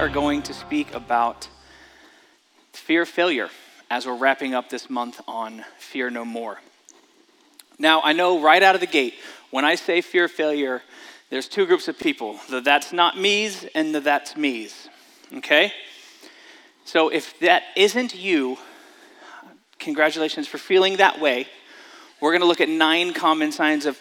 are going to speak about fear of failure as we're wrapping up this month on Fear No More. Now, I know right out of the gate, when I say fear of failure, there's two groups of people the that's not me's and the that's me's. Okay? So if that isn't you, congratulations for feeling that way. We're going to look at nine common signs of,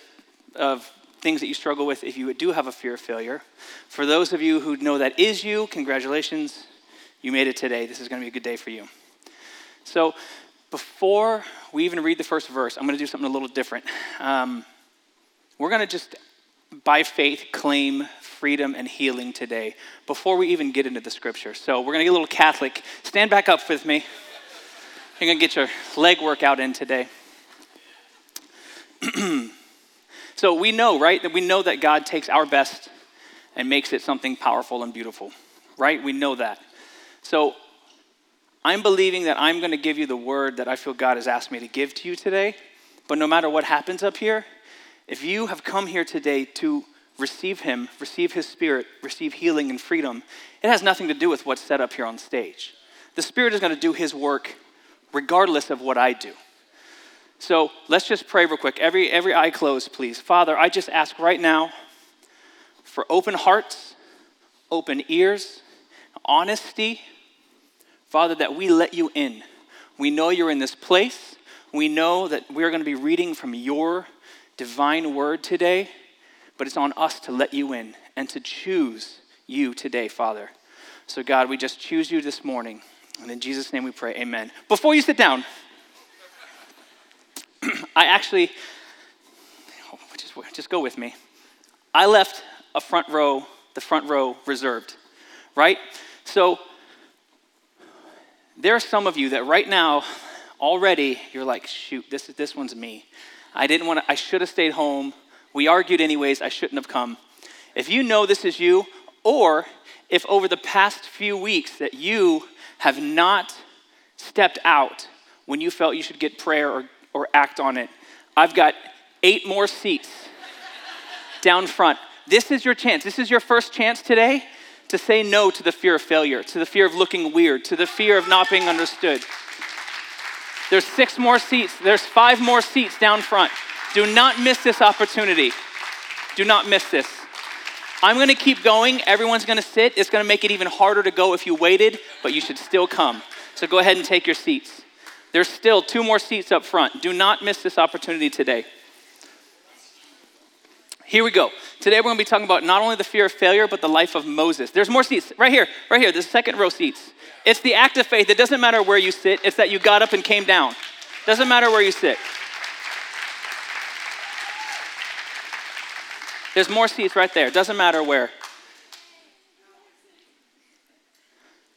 of things that you struggle with if you do have a fear of failure. For those of you who know that is you, congratulations. You made it today. This is going to be a good day for you. So, before we even read the first verse, I'm going to do something a little different. Um, we're going to just, by faith, claim freedom and healing today before we even get into the scripture. So, we're going to get a little Catholic. Stand back up with me. You're going to get your leg workout in today. so, we know, right, that we know that God takes our best and makes it something powerful and beautiful, right? We know that. So I'm believing that I'm going to give you the word that I feel God has asked me to give to you today. But no matter what happens up here, if you have come here today to receive Him, receive His Spirit, receive healing and freedom, it has nothing to do with what's set up here on stage. The Spirit is going to do His work regardless of what I do. So let's just pray real quick. Every, every eye closed, please. Father, I just ask right now for open hearts, open ears, honesty. Father, that we let you in. We know you're in this place. We know that we're going to be reading from your divine word today, but it's on us to let you in and to choose you today, Father. So, God, we just choose you this morning. And in Jesus' name we pray, amen. Before you sit down, I actually, just, just go with me. I left a front row, the front row reserved, right? So there are some of you that right now already you're like, shoot, this is this one's me. I didn't want to, I should have stayed home. We argued anyways, I shouldn't have come. If you know this is you, or if over the past few weeks that you have not stepped out when you felt you should get prayer or, or act on it, I've got eight more seats down front. This is your chance. This is your first chance today to say no to the fear of failure, to the fear of looking weird, to the fear of not being understood. There's six more seats, there's five more seats down front. Do not miss this opportunity. Do not miss this. I'm going to keep going. Everyone's going to sit. It's going to make it even harder to go if you waited, but you should still come. So go ahead and take your seats. There's still two more seats up front. Do not miss this opportunity today. Here we go. Today we're going to be talking about not only the fear of failure, but the life of Moses. There's more seats right here, right here, the second row seats. It's the act of faith. It doesn't matter where you sit, it's that you got up and came down. Doesn't matter where you sit. There's more seats right there. Doesn't matter where.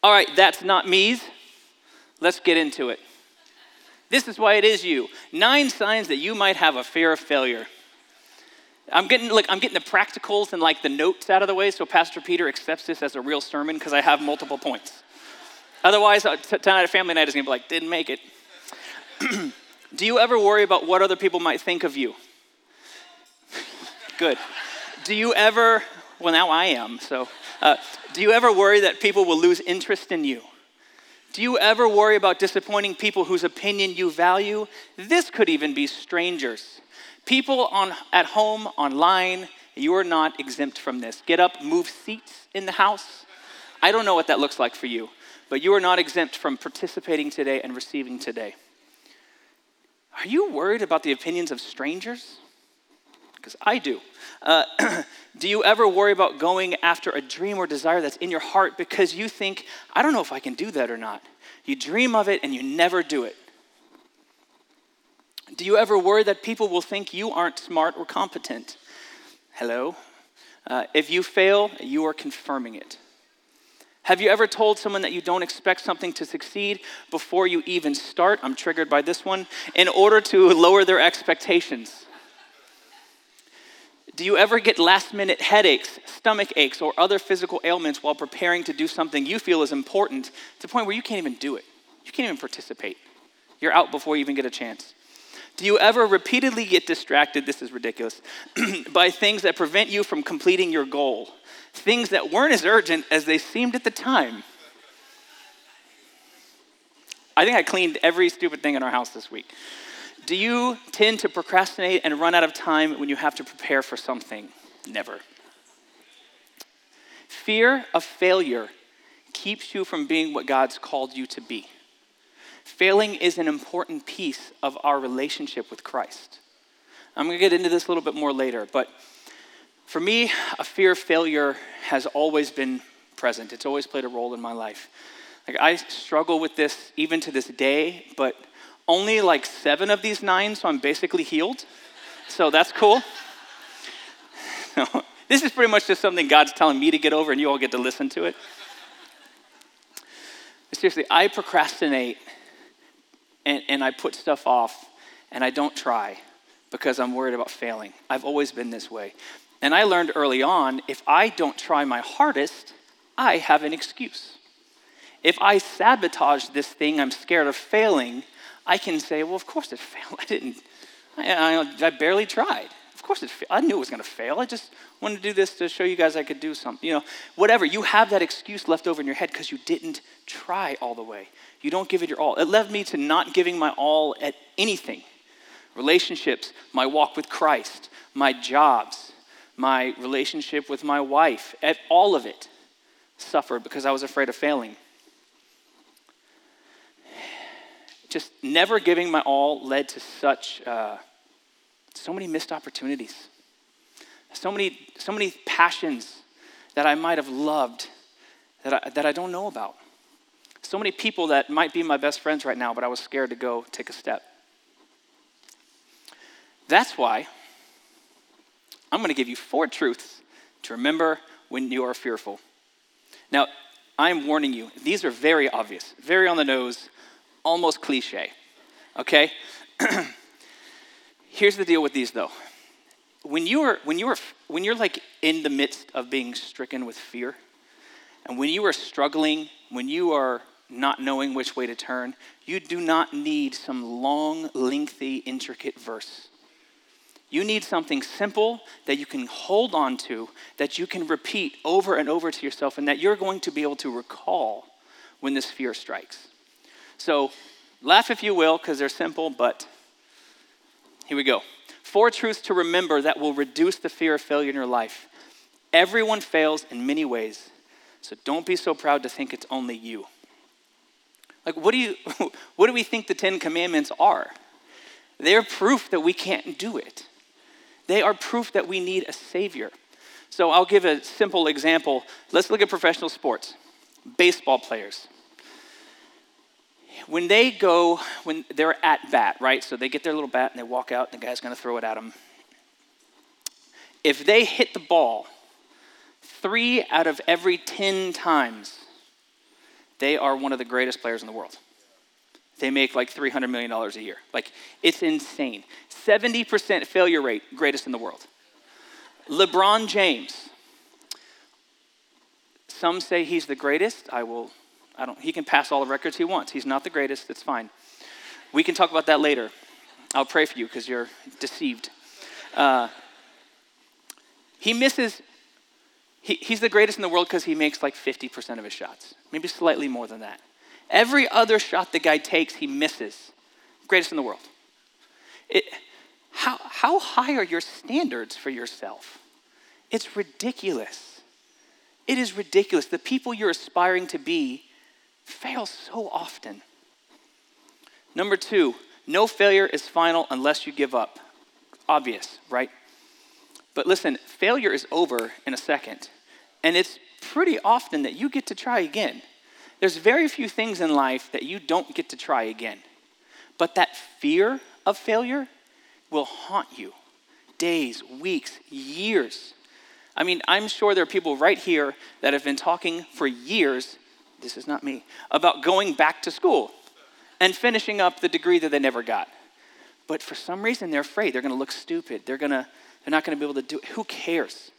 All right, that's not me's. Let's get into it. This is why it is you. Nine signs that you might have a fear of failure. I'm getting like I'm getting the practicals and like the notes out of the way, so Pastor Peter accepts this as a real sermon because I have multiple points. Otherwise, uh, tonight at family night is gonna be like, didn't make it. Do you ever worry about what other people might think of you? Good. Do you ever? Well, now I am. So, uh, do you ever worry that people will lose interest in you? Do you ever worry about disappointing people whose opinion you value? This could even be strangers. People on, at home, online, you are not exempt from this. Get up, move seats in the house. I don't know what that looks like for you, but you are not exempt from participating today and receiving today. Are you worried about the opinions of strangers? Because I do. Uh, do you ever worry about going after a dream or desire that's in your heart because you think, I don't know if I can do that or not? You dream of it and you never do it. Do you ever worry that people will think you aren't smart or competent? Hello? Uh, if you fail, you are confirming it. Have you ever told someone that you don't expect something to succeed before you even start? I'm triggered by this one. In order to lower their expectations. Do you ever get last minute headaches, stomach aches, or other physical ailments while preparing to do something you feel is important to the point where you can't even do it? You can't even participate. You're out before you even get a chance. Do you ever repeatedly get distracted? This is ridiculous. by things that prevent you from completing your goal. things that weren't as urgent as they seemed at the time. I think I cleaned every stupid thing in our house this week. Do you tend to procrastinate and run out of time when you have to prepare for something? Never. Fear of failure keeps you from being what God's called you to be. Failing is an important piece of our relationship with Christ. I'm going to get into this a little bit more later, but for me, a fear of failure has always been present. It's always played a role in my life. Like I struggle with this even to this day, but only like seven of these nine, so I'm basically healed. So that's cool. this is pretty much just something God's telling me to get over, and you all get to listen to it. Seriously, I procrastinate and, and I put stuff off and I don't try because I'm worried about failing. I've always been this way. And I learned early on if I don't try my hardest, I have an excuse. If I sabotage this thing, I'm scared of failing, I can say, well, of course it failed. I didn't, I, I, I barely tried. Of course it failed. I knew it was going to fail. I just wanted to do this to show you guys I could do something. You know, whatever. You have that excuse left over in your head because you didn't try all the way. You don't give it your all. It led me to not giving my all at anything relationships, my walk with Christ, my jobs, my relationship with my wife, at all of it suffered because I was afraid of failing. Just never giving my all led to such, uh, so many missed opportunities, so many, so many passions that I might have loved that I, that I don't know about. So many people that might be my best friends right now, but I was scared to go take a step. That's why I'm going to give you four truths to remember when you are fearful. Now, I'm warning you, these are very obvious, very on the nose, almost cliche. Okay? Here's the deal with these though. When you are when you are when you're like in the midst of being stricken with fear, and when you are struggling, when you are not knowing which way to turn, you do not need some long, lengthy, intricate verse. You need something simple that you can hold on to, that you can repeat over and over to yourself, and that you're going to be able to recall when this fear strikes. So, laugh if you will, because they're simple, but here we go. Four truths to remember that will reduce the fear of failure in your life. Everyone fails in many ways, so don't be so proud to think it's only you. Like, what do, you, what do we think the Ten Commandments are? They're proof that we can't do it. They are proof that we need a Savior. So I'll give a simple example. Let's look at professional sports. Baseball players. When they go, when they're at bat, right? So they get their little bat and they walk out, and the guy's gonna throw it at them. If they hit the ball three out of every 10 times, they are one of the greatest players in the world. They make like $300 million a year. Like, it's insane. 70% failure rate, greatest in the world. LeBron James. Some say he's the greatest. I will, I don't, he can pass all the records he wants. He's not the greatest. It's fine. We can talk about that later. I'll pray for you because you're deceived. Uh, he misses he, he's the greatest in the world because he makes like 50% of his shots, maybe slightly more than that. Every other shot the guy takes, he misses. Greatest in the world. It, how, how high are your standards for yourself? It's ridiculous. It is ridiculous. The people you're aspiring to be fail so often. Number two, no failure is final unless you give up. Obvious, right? But listen, failure is over in a second. And it's pretty often that you get to try again. There's very few things in life that you don't get to try again. But that fear of failure will haunt you days, weeks, years. I mean, I'm sure there are people right here that have been talking for years, this is not me, about going back to school and finishing up the degree that they never got. But for some reason, they're afraid. They're going to look stupid. They're, gonna, they're not going to be able to do it. Who cares?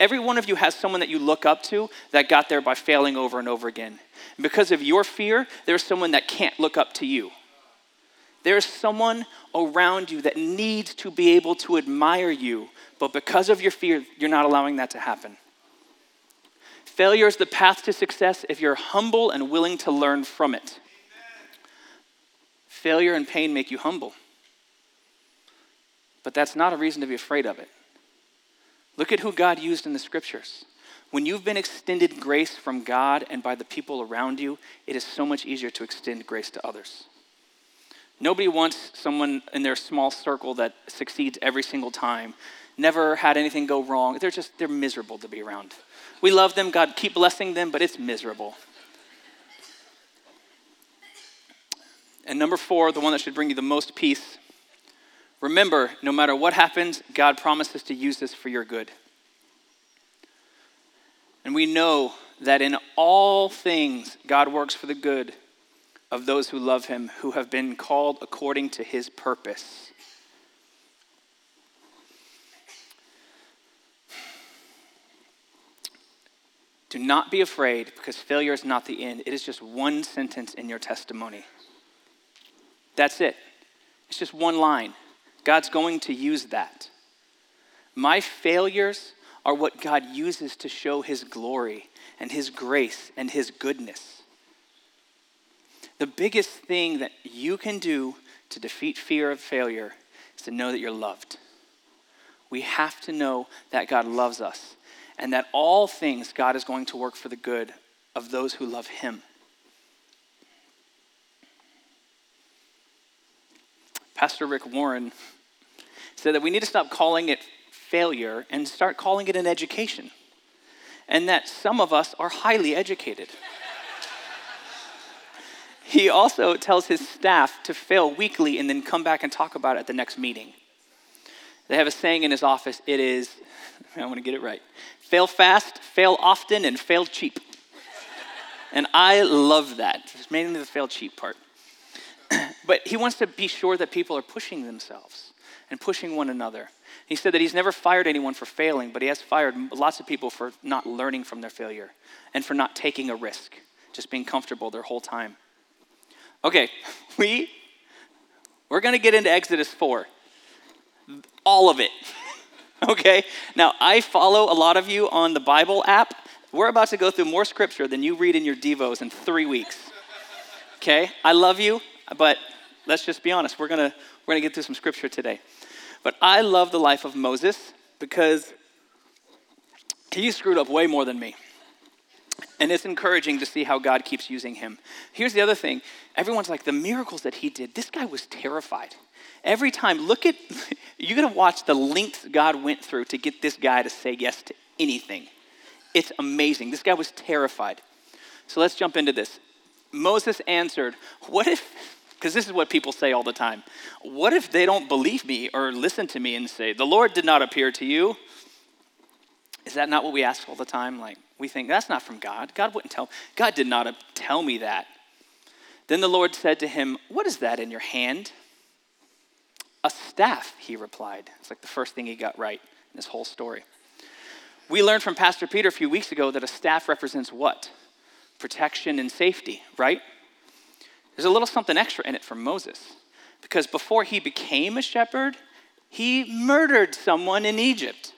Every one of you has someone that you look up to that got there by failing over and over again. And because of your fear, there's someone that can't look up to you. There's someone around you that needs to be able to admire you, but because of your fear, you're not allowing that to happen. Failure is the path to success if you're humble and willing to learn from it. Failure and pain make you humble. But that's not a reason to be afraid of it. Look at who God used in the scriptures. When you've been extended grace from God and by the people around you, it is so much easier to extend grace to others. Nobody wants someone in their small circle that succeeds every single time, never had anything go wrong. They're just, they're miserable to be around. We love them, God, keep blessing them, but it's miserable. And number four, the one that should bring you the most peace. Remember, no matter what happens, God promises to use this for your good. And we know that in all things, God works for the good of those who love him, who have been called according to his purpose. Do not be afraid because failure is not the end. It is just one sentence in your testimony. That's it. It's just one line. God's going to use that. My failures are what God uses to show his glory and his grace and his goodness. The biggest thing that you can do to defeat fear of failure is to know that you're loved. We have to know that God loves us and that all things God is going to work for the good of those who love him. Pastor Rick Warren said that we need to stop calling it failure and start calling it an education. And that some of us are highly educated. he also tells his staff to fail weekly and then come back and talk about it at the next meeting. They have a saying in his office it is, I want to get it right fail fast, fail often, and fail cheap. and I love that. It's mainly the fail cheap part. but he wants to be sure that people are pushing themselves and pushing one another. He said that he's never fired anyone for failing, but he has fired lots of people for not learning from their failure and for not taking a risk, just being comfortable their whole time. Okay, we we're going to get into Exodus 4. All of it. okay? Now, I follow a lot of you on the Bible app. We're about to go through more scripture than you read in your devos in 3 weeks. Okay? I love you, but let's just be honest. We're to we're to get through some scripture today. But I love the life of Moses because he screwed up way more than me. And it's encouraging to see how God keeps using him. Here's the other thing everyone's like, the miracles that he did, this guy was terrified. Every time, look at, you're gonna watch the lengths God went through to get this guy to say yes to anything. It's amazing. This guy was terrified. So let's jump into this. Moses answered, What if because this is what people say all the time. What if they don't believe me or listen to me and say, The Lord did not appear to you? Is that not what we ask all the time? Like, we think that's not from God. God wouldn't tell. God did not tell me that. Then the Lord said to him, What is that in your hand? A staff, he replied. It's like the first thing he got right in this whole story. We learned from Pastor Peter a few weeks ago that a staff represents what? Protection and safety, right? There's a little something extra in it for Moses. Because before he became a shepherd, he murdered someone in Egypt.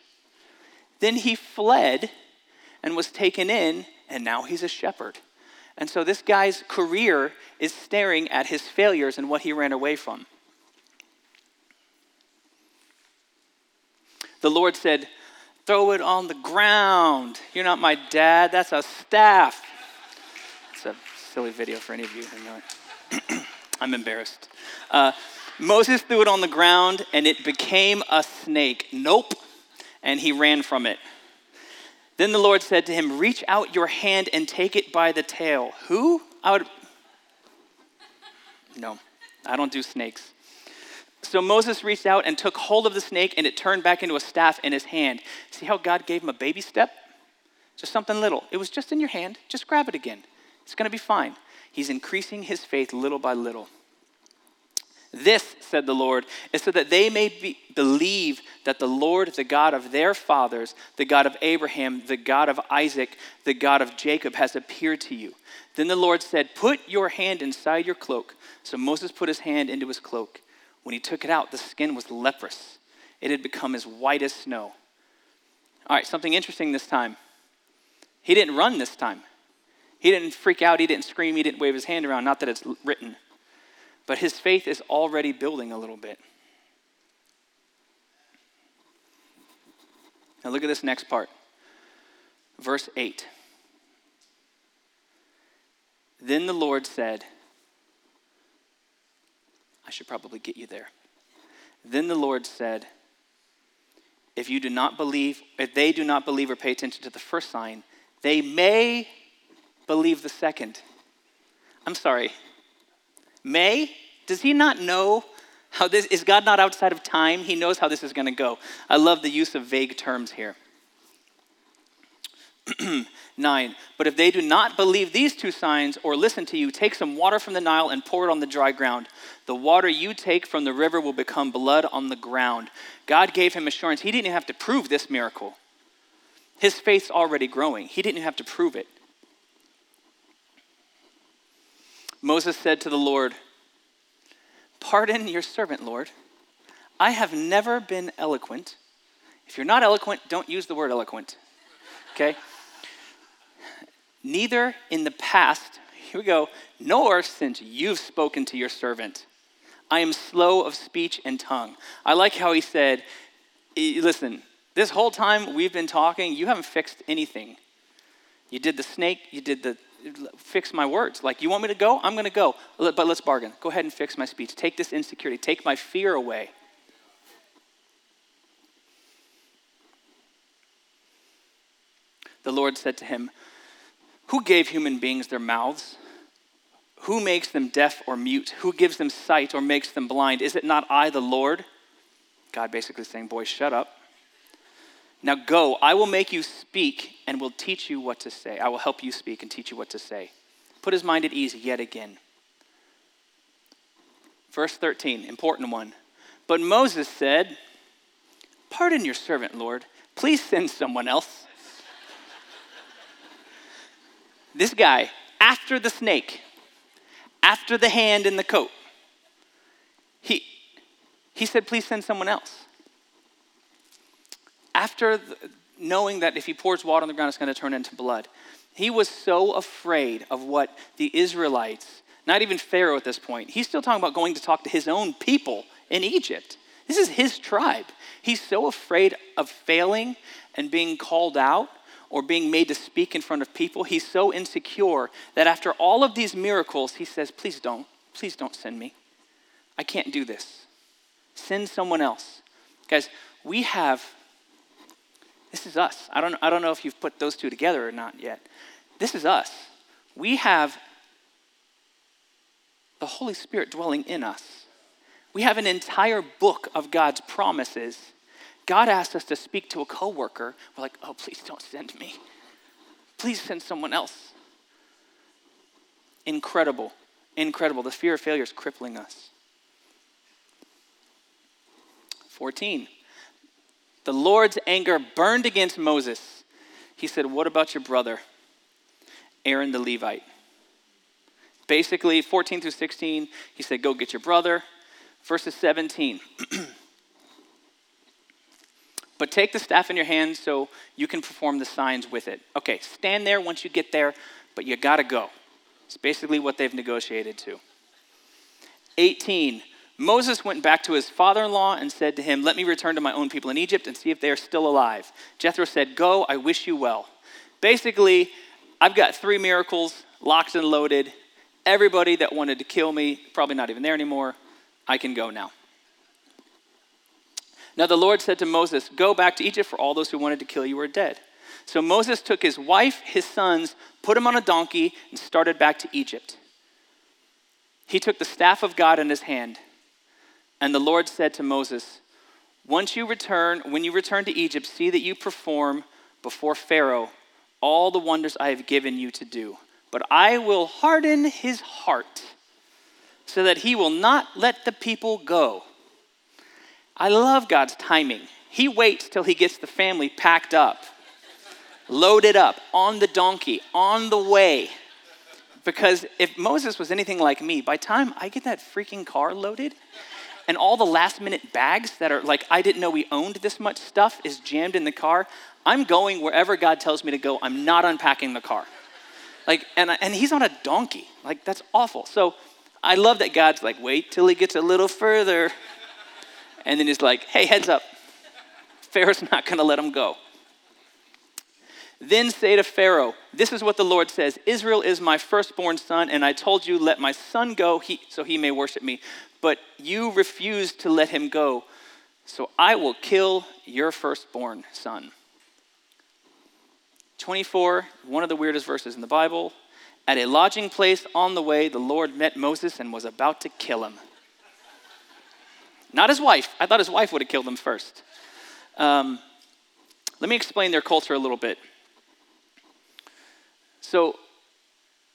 Then he fled and was taken in, and now he's a shepherd. And so this guy's career is staring at his failures and what he ran away from. The Lord said, Throw it on the ground. You're not my dad, that's a staff. It's a silly video for any of you who know it. I'm embarrassed. Uh, Moses threw it on the ground and it became a snake. Nope. And he ran from it. Then the Lord said to him, Reach out your hand and take it by the tail. Who? I would. No, I don't do snakes. So Moses reached out and took hold of the snake, and it turned back into a staff in his hand. See how God gave him a baby step? Just something little. It was just in your hand. Just grab it again. It's going to be fine. He's increasing his faith little by little. This, said the Lord, is so that they may be, believe that the Lord, the God of their fathers, the God of Abraham, the God of Isaac, the God of Jacob, has appeared to you. Then the Lord said, Put your hand inside your cloak. So Moses put his hand into his cloak. When he took it out, the skin was leprous. It had become as white as snow. All right, something interesting this time. He didn't run this time. He didn't freak out. He didn't scream. He didn't wave his hand around. Not that it's written. But his faith is already building a little bit. Now look at this next part. Verse 8. Then the Lord said, I should probably get you there. Then the Lord said, If you do not believe, if they do not believe or pay attention to the first sign, they may believe the second. I'm sorry. May? Does he not know how this is God not outside of time? He knows how this is going to go. I love the use of vague terms here. 9. But if they do not believe these two signs or listen to you, take some water from the Nile and pour it on the dry ground. The water you take from the river will become blood on the ground. God gave him assurance. He didn't have to prove this miracle. His faith's already growing. He didn't have to prove it. Moses said to the Lord, Pardon your servant, Lord. I have never been eloquent. If you're not eloquent, don't use the word eloquent. Okay? Neither in the past, here we go, nor since you've spoken to your servant. I am slow of speech and tongue. I like how he said, listen, this whole time we've been talking, you haven't fixed anything. You did the snake, you did the fix my words. Like, you want me to go? I'm going to go. But let's bargain. Go ahead and fix my speech. Take this insecurity, take my fear away. The Lord said to him, who gave human beings their mouths? Who makes them deaf or mute? Who gives them sight or makes them blind? Is it not I, the Lord? God basically saying, Boy, shut up. Now go, I will make you speak and will teach you what to say. I will help you speak and teach you what to say. Put his mind at ease yet again. Verse 13, important one. But Moses said, Pardon your servant, Lord. Please send someone else. This guy, after the snake, after the hand in the coat, he, he said, please send someone else. After the, knowing that if he pours water on the ground, it's going to turn into blood, he was so afraid of what the Israelites, not even Pharaoh at this point, he's still talking about going to talk to his own people in Egypt. This is his tribe. He's so afraid of failing and being called out or being made to speak in front of people. He's so insecure that after all of these miracles, he says, Please don't. Please don't send me. I can't do this. Send someone else. Guys, we have, this is us. I don't, I don't know if you've put those two together or not yet. This is us. We have the Holy Spirit dwelling in us. We have an entire book of God's promises God asks us to speak to a coworker. We're like, oh, please don't send me. Please send someone else. Incredible. Incredible. The fear of failure is crippling us. 14. The Lord's anger burned against Moses. He said, What about your brother, Aaron the Levite? Basically, 14 through 16, he said, Go get your brother. Verses 17. But take the staff in your hand so you can perform the signs with it. Okay, stand there once you get there, but you gotta go. It's basically what they've negotiated to. 18. Moses went back to his father in law and said to him, Let me return to my own people in Egypt and see if they are still alive. Jethro said, Go, I wish you well. Basically, I've got three miracles locked and loaded. Everybody that wanted to kill me, probably not even there anymore. I can go now. Now the Lord said to Moses, Go back to Egypt, for all those who wanted to kill you are dead. So Moses took his wife, his sons, put him on a donkey, and started back to Egypt. He took the staff of God in his hand. And the Lord said to Moses, Once you return, when you return to Egypt, see that you perform before Pharaoh all the wonders I have given you to do. But I will harden his heart so that he will not let the people go I love God's timing. He waits till he gets the family packed up, loaded up, on the donkey, on the way. Because if Moses was anything like me, by time I get that freaking car loaded, and all the last minute bags that are like, I didn't know we owned this much stuff is jammed in the car, I'm going wherever God tells me to go. I'm not unpacking the car. Like, and, and he's on a donkey. Like, that's awful. So I love that God's like, wait till he gets a little further. And then he's like, hey, heads up. Pharaoh's not going to let him go. Then say to Pharaoh, This is what the Lord says Israel is my firstborn son, and I told you, Let my son go he, so he may worship me. But you refused to let him go, so I will kill your firstborn son. 24, one of the weirdest verses in the Bible. At a lodging place on the way, the Lord met Moses and was about to kill him. Not his wife. I thought his wife would have killed him first. Um, let me explain their culture a little bit. So,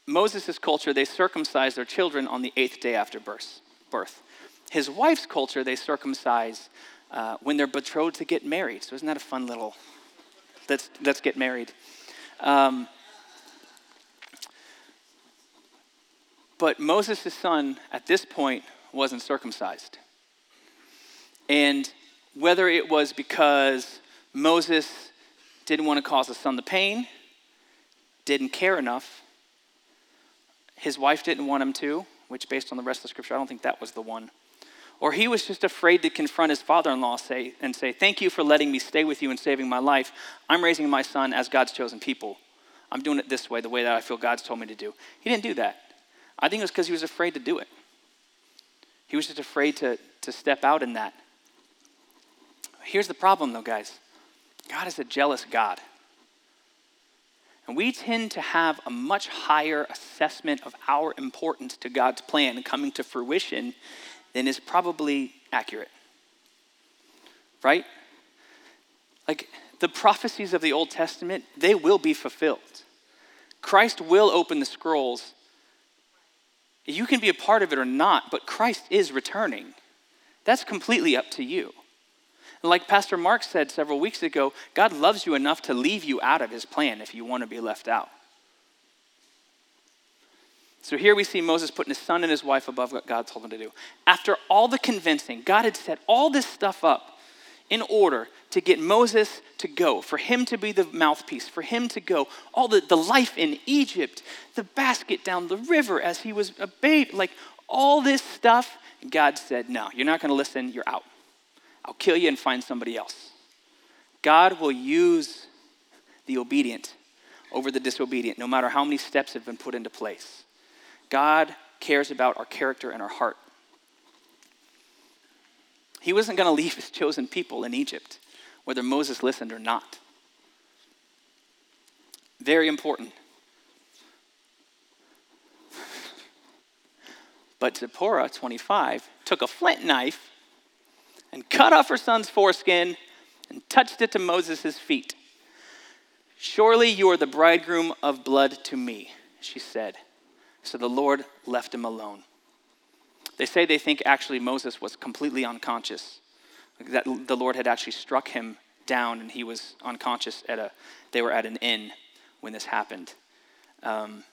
Moses' culture, they circumcise their children on the eighth day after birth. His wife's culture, they circumcise uh, when they're betrothed to get married. So, isn't that a fun little let's, let's get married? Um, but Moses' son, at this point, wasn't circumcised. And whether it was because Moses didn't want to cause his son the pain, didn't care enough, his wife didn't want him to, which, based on the rest of the scripture, I don't think that was the one. Or he was just afraid to confront his father in law say, and say, Thank you for letting me stay with you and saving my life. I'm raising my son as God's chosen people. I'm doing it this way, the way that I feel God's told me to do. He didn't do that. I think it was because he was afraid to do it. He was just afraid to, to step out in that. Here's the problem, though, guys God is a jealous God. And we tend to have a much higher assessment of our importance to God's plan coming to fruition than is probably accurate. Right? Like the prophecies of the Old Testament, they will be fulfilled. Christ will open the scrolls. You can be a part of it or not, but Christ is returning. That's completely up to you. And like Pastor Mark said several weeks ago, God loves you enough to leave you out of his plan if you want to be left out. So here we see Moses putting his son and his wife above what God told him to do. After all the convincing, God had set all this stuff up in order to get Moses to go, for him to be the mouthpiece, for him to go. All the, the life in Egypt, the basket down the river as he was a babe, like all this stuff. God said, No, you're not going to listen, you're out. I'll kill you and find somebody else. God will use the obedient over the disobedient, no matter how many steps have been put into place. God cares about our character and our heart. He wasn't going to leave his chosen people in Egypt, whether Moses listened or not. Very important. But Zipporah, 25, took a flint knife and cut off her son's foreskin and touched it to Moses' feet. Surely you are the bridegroom of blood to me, she said. So the Lord left him alone. They say they think actually Moses was completely unconscious, that the Lord had actually struck him down and he was unconscious at a, they were at an inn when this happened. Um,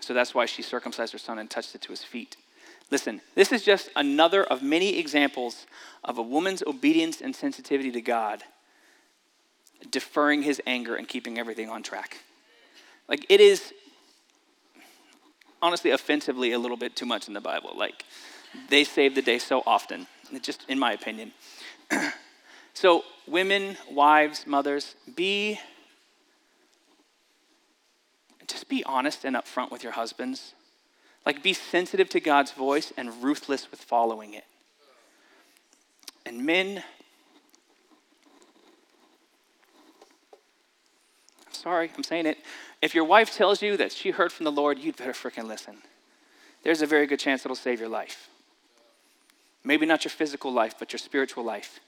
so that's why she circumcised her son and touched it to his feet. Listen, this is just another of many examples of a woman's obedience and sensitivity to God, deferring his anger and keeping everything on track. Like, it is honestly offensively a little bit too much in the Bible. Like, they save the day so often, just in my opinion. so, women, wives, mothers, be just be honest and upfront with your husbands like, be sensitive to God's voice and ruthless with following it. And men, I'm sorry, I'm saying it. If your wife tells you that she heard from the Lord, you'd better freaking listen. There's a very good chance it'll save your life. Maybe not your physical life, but your spiritual life,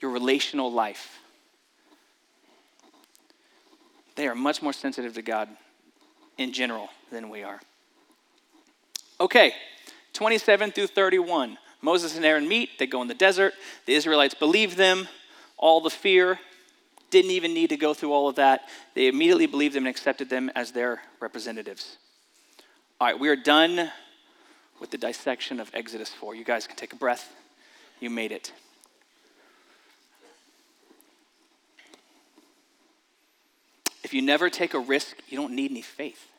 your relational life. They are much more sensitive to God in general than we are. Okay, 27 through 31. Moses and Aaron meet, they go in the desert. The Israelites believe them, all the fear, didn't even need to go through all of that. They immediately believed them and accepted them as their representatives. All right, we are done with the dissection of Exodus 4. You guys can take a breath. You made it. If you never take a risk, you don't need any faith.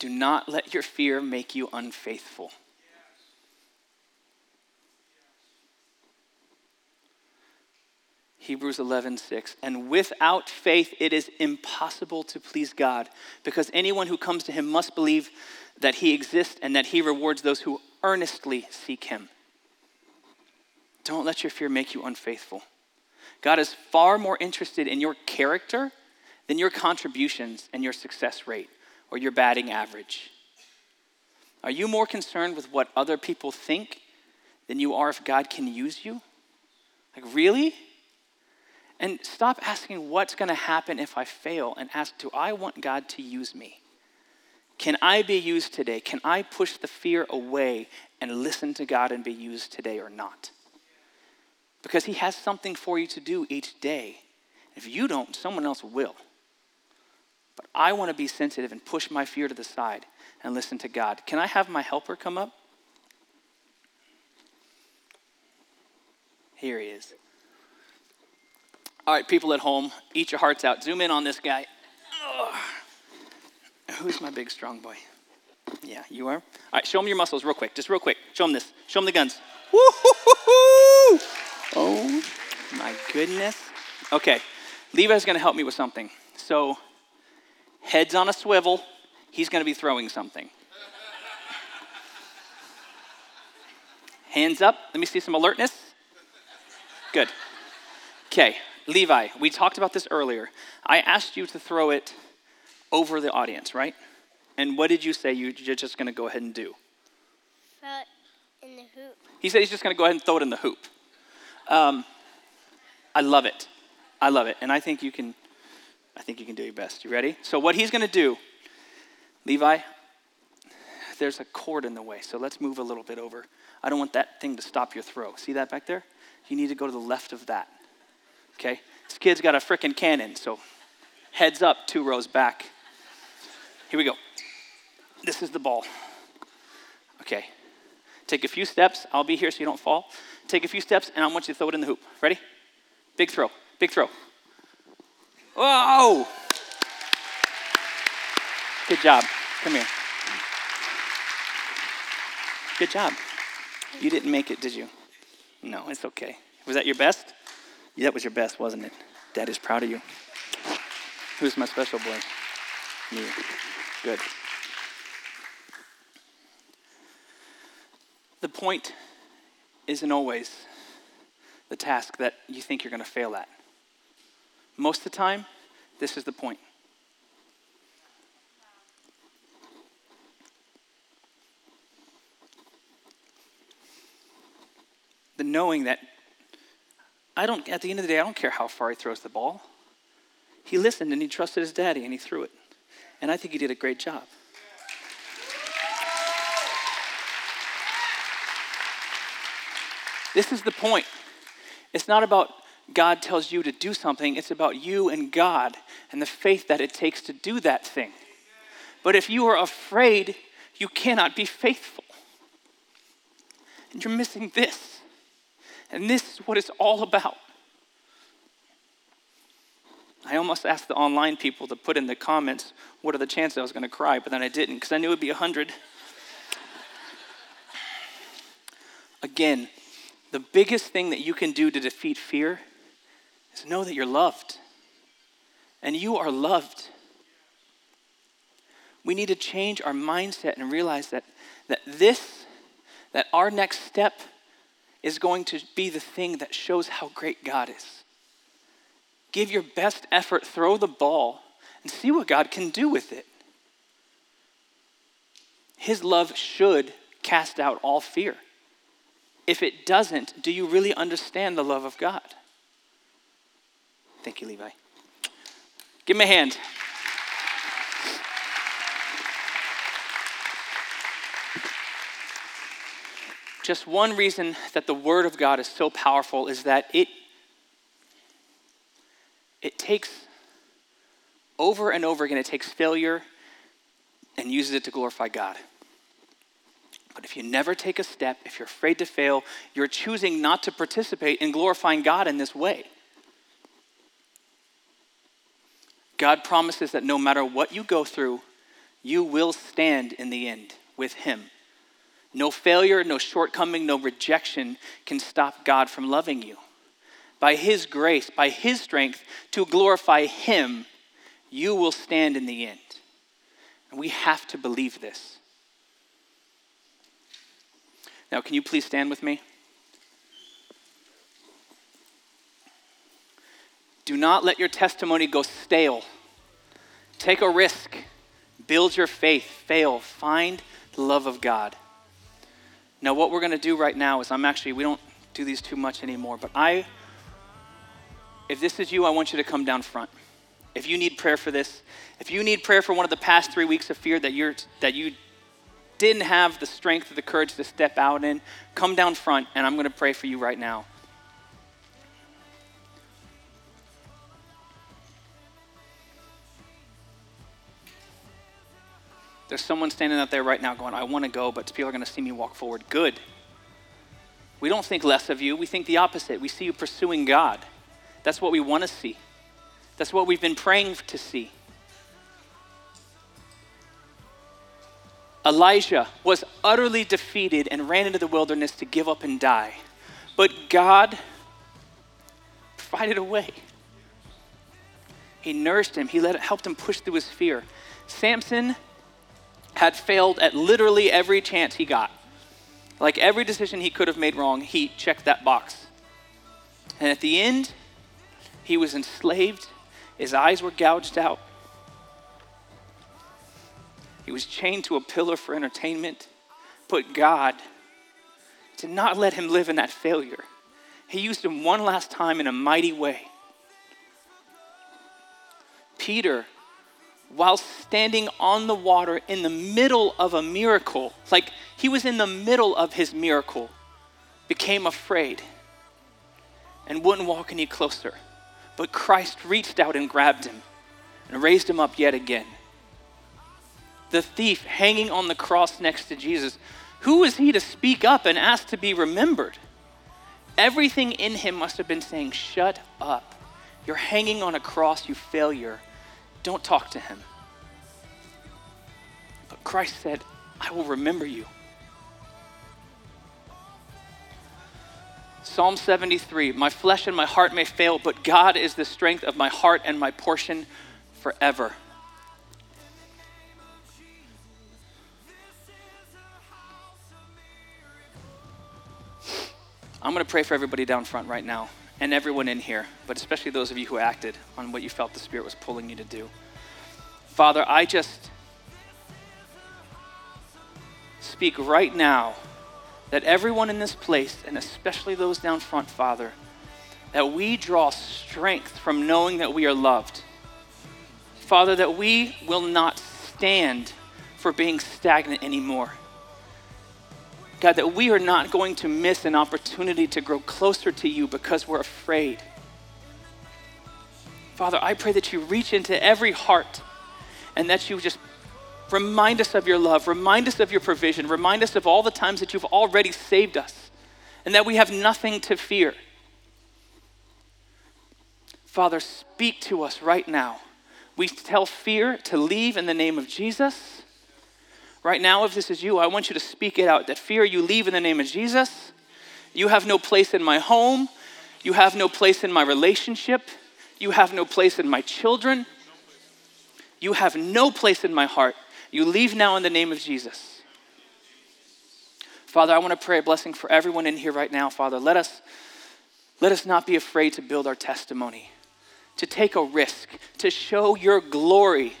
Do not let your fear make you unfaithful. Hebrews 11, 6. And without faith, it is impossible to please God, because anyone who comes to him must believe that he exists and that he rewards those who earnestly seek him. Don't let your fear make you unfaithful. God is far more interested in your character than your contributions and your success rate or your batting average. Are you more concerned with what other people think than you are if God can use you? Like, really? And stop asking what's going to happen if I fail and ask, do I want God to use me? Can I be used today? Can I push the fear away and listen to God and be used today or not? Because He has something for you to do each day. If you don't, someone else will. But I want to be sensitive and push my fear to the side and listen to God. Can I have my helper come up? Here he is. All right, people at home, eat your hearts out. Zoom in on this guy. Ugh. Who's my big strong boy? Yeah, you are? All right, show him your muscles real quick. Just real quick. Show him this. Show him the guns. Woo-hoo-hoo-hoo! Oh, my goodness. Okay, Levi's going to help me with something. So, head's on a swivel. He's going to be throwing something. Hands up. Let me see some alertness. Good. Okay, Levi, we talked about this earlier. I asked you to throw it over the audience, right? And what did you say you're just going to go ahead and do? Throw it in the hoop. He said he's just going to go ahead and throw it in the hoop. Um, I love it. I love it, and I think you can. I think you can do your best. You ready? So what he's going to do, Levi. There's a cord in the way, so let's move a little bit over. I don't want that thing to stop your throw. See that back there? You need to go to the left of that. Okay? This kid's got a freaking cannon, so heads up, two rows back. Here we go. This is the ball. Okay. Take a few steps. I'll be here so you don't fall. Take a few steps, and I want you to throw it in the hoop. Ready? Big throw. Big throw. Whoa! Good job. Come here. Good job. You didn't make it, did you? No, it's okay. Was that your best? Yeah, that was your best, wasn't it? Dad is proud of you. Who's my special boy? Me. Good. The point isn't always the task that you think you're going to fail at. Most of the time, this is the point. The knowing that I don't, at the end of the day, I don't care how far he throws the ball. He listened and he trusted his daddy and he threw it. And I think he did a great job. This is the point. It's not about God tells you to do something, it's about you and God and the faith that it takes to do that thing. But if you are afraid, you cannot be faithful. And you're missing this. And this is what it's all about. I almost asked the online people to put in the comments what are the chances I was going to cry, but then I didn't because I knew it would be 100. Again, the biggest thing that you can do to defeat fear is know that you're loved. And you are loved. We need to change our mindset and realize that, that this, that our next step is going to be the thing that shows how great God is. Give your best effort, throw the ball, and see what God can do with it. His love should cast out all fear. If it doesn't, do you really understand the love of God? Thank you, Levi. Give him a hand. Just one reason that the Word of God is so powerful is that it, it takes over and over again, it takes failure and uses it to glorify God. But if you never take a step, if you're afraid to fail, you're choosing not to participate in glorifying God in this way. God promises that no matter what you go through, you will stand in the end with Him. No failure, no shortcoming, no rejection can stop God from loving you. By His grace, by His strength to glorify Him, you will stand in the end. And we have to believe this. Now, can you please stand with me? Do not let your testimony go stale. Take a risk. Build your faith. Fail. Find the love of God. Now, what we're going to do right now is I'm actually, we don't do these too much anymore, but I, if this is you, I want you to come down front. If you need prayer for this, if you need prayer for one of the past three weeks of fear that you're that you didn't have the strength or the courage to step out in, come down front and I'm going to pray for you right now. There's someone standing out there right now going, I want to go, but people are going to see me walk forward. Good. We don't think less of you. We think the opposite. We see you pursuing God. That's what we want to see. That's what we've been praying to see. Elijah was utterly defeated and ran into the wilderness to give up and die. But God provided a way. He nursed him, He let, helped him push through his fear. Samson had failed at literally every chance he got. Like every decision he could have made wrong, he checked that box. And at the end, he was enslaved his eyes were gouged out. He was chained to a pillar for entertainment. But God did not let him live in that failure. He used him one last time in a mighty way. Peter, while standing on the water in the middle of a miracle, like he was in the middle of his miracle, became afraid and wouldn't walk any closer. But Christ reached out and grabbed him and raised him up yet again. The thief hanging on the cross next to Jesus, who was he to speak up and ask to be remembered? Everything in him must have been saying, Shut up. You're hanging on a cross, you failure. Don't talk to him. But Christ said, I will remember you. Psalm 73 My flesh and my heart may fail, but God is the strength of my heart and my portion forever. I'm going to pray for everybody down front right now and everyone in here, but especially those of you who acted on what you felt the Spirit was pulling you to do. Father, I just speak right now that everyone in this place, and especially those down front, Father, that we draw strength from knowing that we are loved. Father, that we will not stand for being stagnant anymore. God, that we are not going to miss an opportunity to grow closer to you because we're afraid. Father, I pray that you reach into every heart and that you just Remind us of your love. Remind us of your provision. Remind us of all the times that you've already saved us and that we have nothing to fear. Father, speak to us right now. We tell fear to leave in the name of Jesus. Right now, if this is you, I want you to speak it out that fear, you leave in the name of Jesus. You have no place in my home. You have no place in my relationship. You have no place in my children. You have no place in my heart. You leave now in the name of Jesus. Father, I want to pray a blessing for everyone in here right now, Father. Let us, let us not be afraid to build our testimony, to take a risk, to show your glory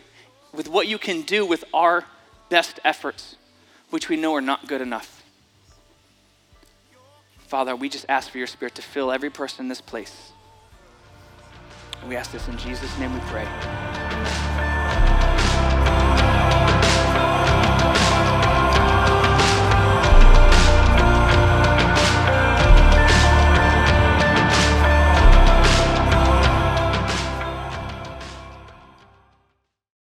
with what you can do with our best efforts, which we know are not good enough. Father, we just ask for your spirit to fill every person in this place. We ask this in Jesus' name we pray.